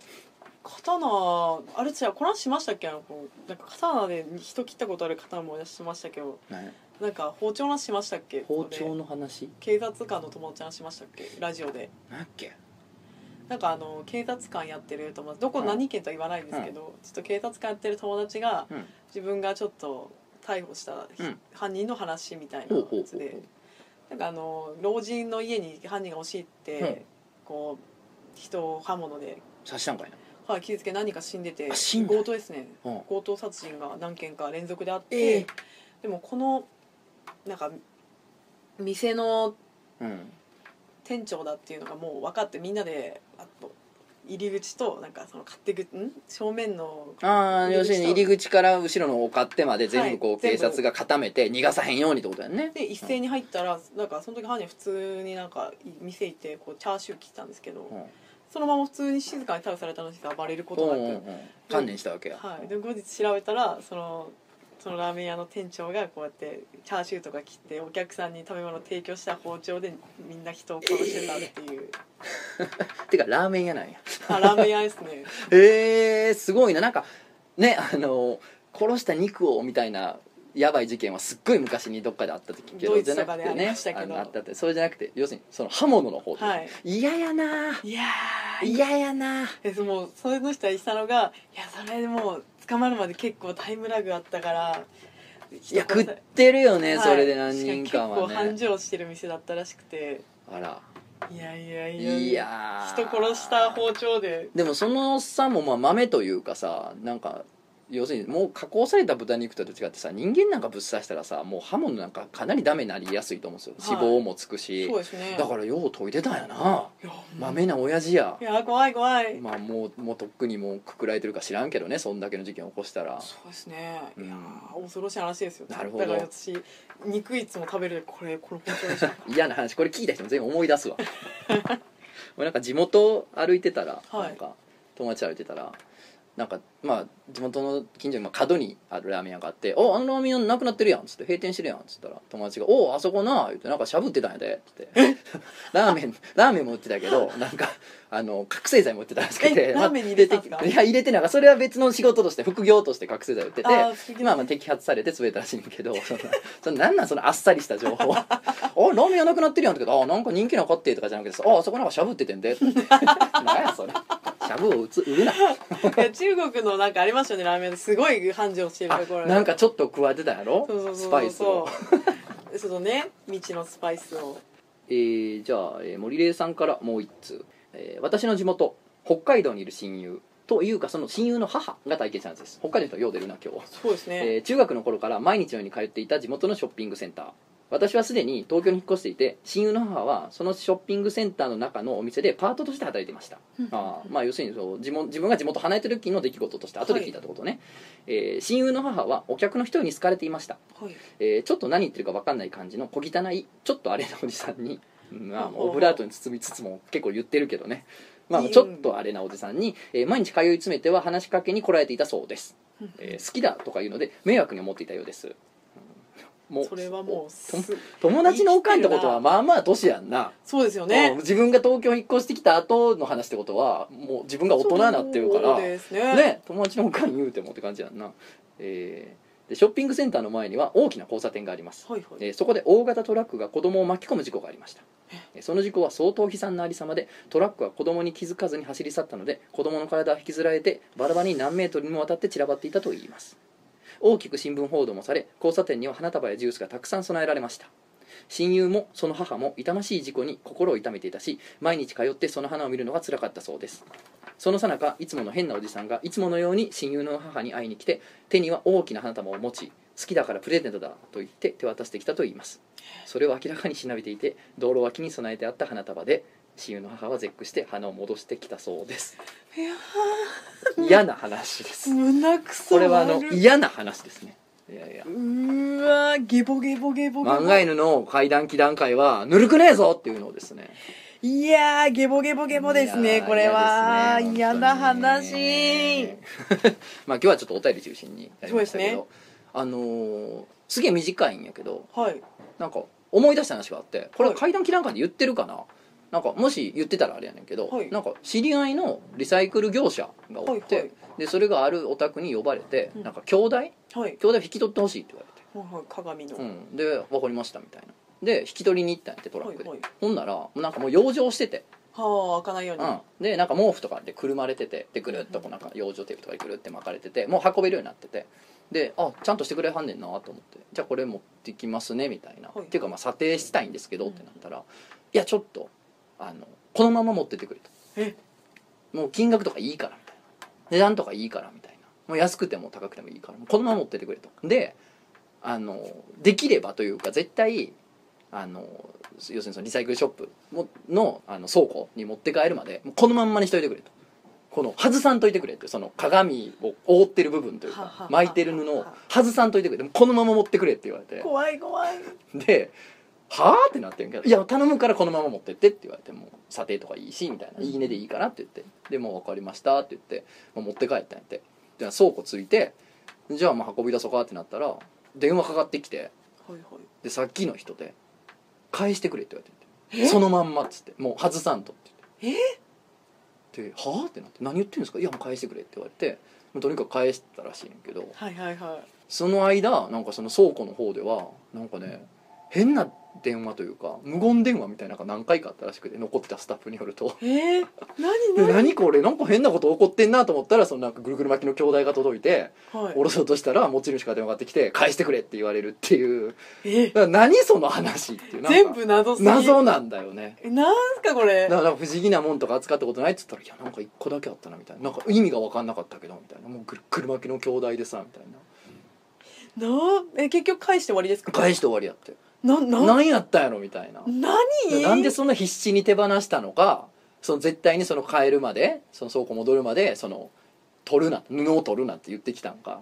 刀あれ違うこの話しましたっけ？あのこうなんか刀で人切ったことある刀もしましたけど。ねなんか包丁の話しましたっけ？包丁の話？警察官の友達の話しましたっけ？ラジオで。なんやっけ？なんかあの警察官やってる友達どこうん何県とは言わないんですけど、ちょっと警察官やってる友達がうん。自分がちょっと逮捕したうん。犯人の話みたいなほうほうやつでほうほう。なんかあの老人の家に犯人が押し入って、うん。こう人を刃物で、刺したんかいはい、傷つけ何人か死んでてあ死んだ。強盗ですね。な、うん。強盗殺人が何件か連続であって、ええ。でもこのなんか店のうん店長だっていうのがもう分かってみんなであと入り口となんかその勝手口ん？正面のああ要するに入り口から後ろの丘ってまで全部こうはい警察が固めて逃がさへんようにってことだよね。で一斉に入ったらなんかその時犯人普通になんか店行ってこうチャーシュー切ってたんですけど、うんそのまま普通に静かに逮捕されたのですがバレることなく、うんうんうん。観念したわけや。はい、で後日調べたらそのそのラーメン屋の店長がこうやってチャーシューとか切ってお客さんに食べ物を提供した包丁でみんな人を殺してたっていう [LAUGHS] てかラーメン屋なんや。あラーメン屋ですね。[LAUGHS] えー、すごいな。なんかねあの殺した肉をみたいなやばい事件はすっごい昔にどっかであった時けどドイツじゃなくてとかでありねましたけど。あったってそれじゃなくて要するにその刃物の方で。はい。嫌やな。いやー。嫌やな。えそのその人は言ってたのがいやそれでもう捕まるまで結構タイムラグあったからいや食ってるよね、はい。それで何人かはしかも結構繁ね盛してる店だったらしくて。あら。いやいやいやいやー。人殺した包丁で。でもそのおっさんもまあ豆というかさなんか要するにもう加工された豚肉と違ってさ人間なんかぶっ刺したらさもう刃物なんかかなりダメになりやすいと思うんですよ。はい。脂肪もつくし、そうですね。だからよう研いでたんやな。いや豆な親父や。いや怖い怖い、まあもうもうとっくにもうくくられてるか知らんけどねそんだけの事件起こしたら。そうですね。いやうんー恐ろしい話ですよ。なるほど。だから私肉いつも食べるでこれこの包丁でした。[LAUGHS] 嫌な話。これ聞いた人も全員思い出すわ。[LAUGHS] 俺なんか地元歩いてたら、はい。なんか友達歩いてたらなんかまあ地元の近所にまあ角にあるラーメン屋があって「おあのラーメン屋なくなってるやん」っつって「閉店してるやん」っつったら友達が「おあそこな」言って「なんかしゃぶってたんやで」って。ラーメンラーメンも売ってたけどなんかあの覚醒剤も売ってたらしくてえ？ラーメンに入れていや入れてない。それは別の仕事として副業として覚醒剤売っててあー副業まあまあ摘発されて潰れたらしいんだけどそんなそんななんなん？そのあっさりした情報あラーメン屋なくなってるやんってあなんか人気なかってとかじゃなくてさああそこなんかしゃぶっててんで何 [LAUGHS] やそれ。しゃぶを打つ売るな。中国のなんかありましたよねラーメンで。すごい繁盛してるあところ。なんかちょっと加えてたんやろ？そうそうそうそうスパイスを。[LAUGHS] そのね未知のスパイスを。えーじゃあ、えー森玲さんからもう一通、えー私の地元北海道にいる親友というかその親友の母が体験したんです。北海道の人よう出るな今日そうですね、えー中学の頃から毎日のように通っていた地元のショッピングセンター私はすでに東京に引っ越していて親友の母はそのショッピングセンターの中のお店でパートとして働いていました。あーまあ要するにそう地元自分が地元離れてる時の出来事として後で聞いたってことね、えー親友の母はお客の一人に好かれていました、はい。えーちょっと何言ってるか分かんない感じの小汚いちょっとあれなおじさんに、うんまあ、オブラートに包みつつも結構言ってるけどね。まあいいちょっとあれなおじさんに、えー毎日通い詰めては話しかけに来られていたそうです。えー好きだとか言うので迷惑に思っていたようです、うんもうそれはもう友達のおかんってことはまあまあ年やんな、そうですようんね自分が東京引っ越してきた後の話ってことはもう自分が大人になってるから。そうですね。ね友達のおかん言うてもって感じやんな、えーでショッピングセンターの前には大きな交差点があります、はいはい。えーそこで大型トラックが子供を巻き込む事故がありました。えーその事故は相当悲惨なありさまでトラックは子供に気づかずに走り去ったので子供の体は引きずられてバラバラに何メートルにもわたって散らばっていたといいます大きく新聞報道もされ交差点には花束やジュースがたくさん備えられました。親友もその母も痛ましい事故に心を痛めていたし毎日通ってその花を見るのが辛かったそうです。そのさなかいつもの変なおじさんがいつものように親友の母に会いに来て手には大きな花束を持ち好きだからプレゼントだと言って手渡してきたといいます。それを明らかにしなびていて道路脇に備えてあった花束で親友の母は絶句して花を戻してきたそうです。いや嫌な話です。ー胸くそ。これはあの嫌な話ですね。いやいや。うーわーゲボゲボゲボゲボ。漫画犬の階段気段階はぬるくねえぞっていうのをですね。いやーゲボゲボゲボですいやーねこれは。嫌ですね嫌な話。ね。[LAUGHS] まあ今日はちょっとお便り中心にやりましたけど、そあのーすげえ短いんやけどはい。なんか思い出した話があってこれはい。階段気段階で言ってるかな？なんかもし言ってたらあれやねんけど、はい。なんか知り合いのリサイクル業者がおって、はいはい。でそれがあるお宅に呼ばれて、うん。なんか兄弟？はい。兄弟引き取ってほしいって言われて。はいはい鏡の、うん、で分かりましたみたいな。で引き取りに行ったんやってトラックで、はいはい。ほんならもうなんかもう養生してて。はあ開かないように、うん、でなんか毛布とかでくるまれててでぐるっとこうなんか養生テープとかでぐるって巻かれててもう運べるようになってて。であちゃんとしてくれはんねんなと思って。じゃあこれ持ってきますねみたいな、はい。っていうかまあ査定したいんですけどってなったら、いやちょっとあのこのまま持ってってくれと。え？もう金額とかいいからみたいな。値段とかいいからみたいな。もう安くても高くてもいいから。このまま持ってってくれと。であのできればというか絶対あの要するにそのリサイクルショップものあの倉庫に持って帰るまでもうこのまんまにしといてくれと。この外さんといてくれってその鏡を覆ってる部分というか巻いてる布を外さんといてくれこのまま持ってくれって言われて。怖い怖い。で「はあ?」ってなってんけど「いや頼むからこのまま持ってって」って言われてもう査定とかいいしみたいな「いいねでいいから」って言って。でもう分かりましたって言って、まあ持って帰ったんやって。で倉庫着いてじゃあまあ運び出そうかってなったら電話かかってきて。はいはい。でさっきの人で「返してくれ」って言われてて。そのまんまっつって。もう外さんとって言って。で「はあ?」ってなって「何言ってるんですか?」「いやもう返してくれ」って言われて。とにかく返したらしいねんけど。はいはいはい。その間なんかその倉庫の方ではなんかね変な電話というか無言電話みたいなのが何回かあったらしくて残ってたスタッフによると。えー、何で何？何これ？なんか変なこと起こってんなと思ったらそのなんかぐるぐる巻きの兄弟が届いてはい。下ろそうとしたら持ち主から電話がかかってきて返してくれって言われるっていう。えだから何その話っていうなんか全部謎すぎ謎なんだよね。えなんすかこれ？だから不思議なもんとか扱ったことないっつったら「いやなんか一個だけあったな」みたいな。なんか意味が分かんなかったけどみたいな。もうぐるぐる巻きの兄弟でさみたいな。なえ結局返して終わりですか？返して終わりやってなな何やったんやろみたいな。何？なんでそんな必死に手放したのかその絶対にその帰るまでその倉庫戻るまでその取るな布を取るなって言ってきたんか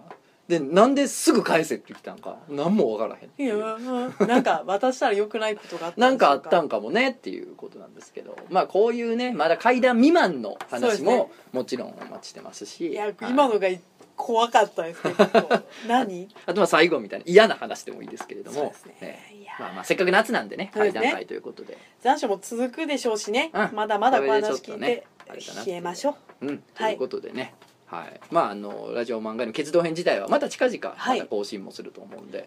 でなんですぐ返せって来たんか？何も分からへんっていやいうなんか渡したら良くないことがあったなんかあったんんかもねっていうことなんですけど。まあこういうねまだ階段未満のそうですね。話ももちろんお待ちしてますし。いやはい。今のが怖かったです結構 [LAUGHS] 何？あとまあ最後みたいな嫌な話でもいいですけれども。そうですね。ねいやまあまあせっかく夏なんでねそうですね。階段会ということで。残暑も続くでしょうしね、うん。まだまだお話聞いでちょっとねてあれかなっていう。冷えましょう。うん、とはい。いうことでね、はい、まああのラジオ漫画の決動編自体はまた近々はい。また更新もすると思うんで、はい、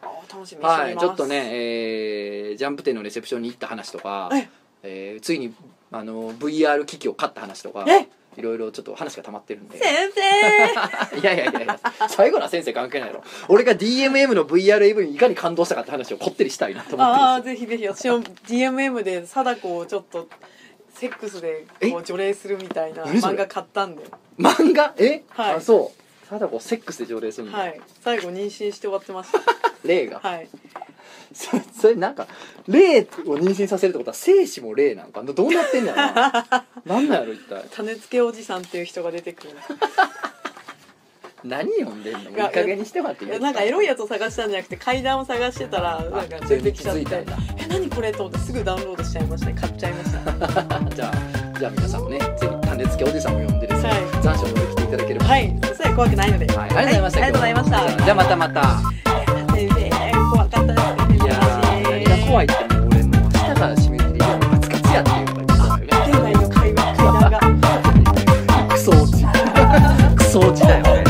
ります。ちょっとね、えージャンプ店のレセプションに行った話とかえ、えーついにあの VR 機器を買った話とかえ？いろいろちょっと話が溜まってるんで。先生！[LAUGHS] いやいやいやいや最後のは先生関係ないやろ。俺が DMM の VRAV にいかに感動したかって話をこってりしたいなと思ってああぜひぜひ。私も DMM で貞子をちょっとセックスでこう除霊するみたいな何それ？漫画買ったんで漫画？え、はい。あそう。ただこうセックスで条例するの、はい。最後妊娠して終わってました [LAUGHS] 霊が？はい。そそれなんか霊を妊娠させるってことは精子も霊なんか？どうなってんだろうな？[LAUGHS] なんなんやろ一体？種付けおじさんっていう人が出てくる何読んでんの？もういい加減にしてもらっていいいですか？やなんかエロいやつを探したんじゃなくて階段を探してたらなんか出てきちゃってえ何これと思ってすぐダウンロードしちゃいました。ね買っちゃいました。[LAUGHS] じゃあじゃあ皆さんもねぜひ種付けおじさんも読んでですね、はい。残暑を乗り切っていただければ。はい。それは怖くないので。はい、ありがとうございました、はいありがとうございました。じゃあまたまた。先生怖かったですね。いやー何が怖いってもう俺もう明日から締め切りでもうカツカツやっていうのが言ってたよね。店内の階段が。[LAUGHS] クソ落ち [LAUGHS] クソ落ちだよ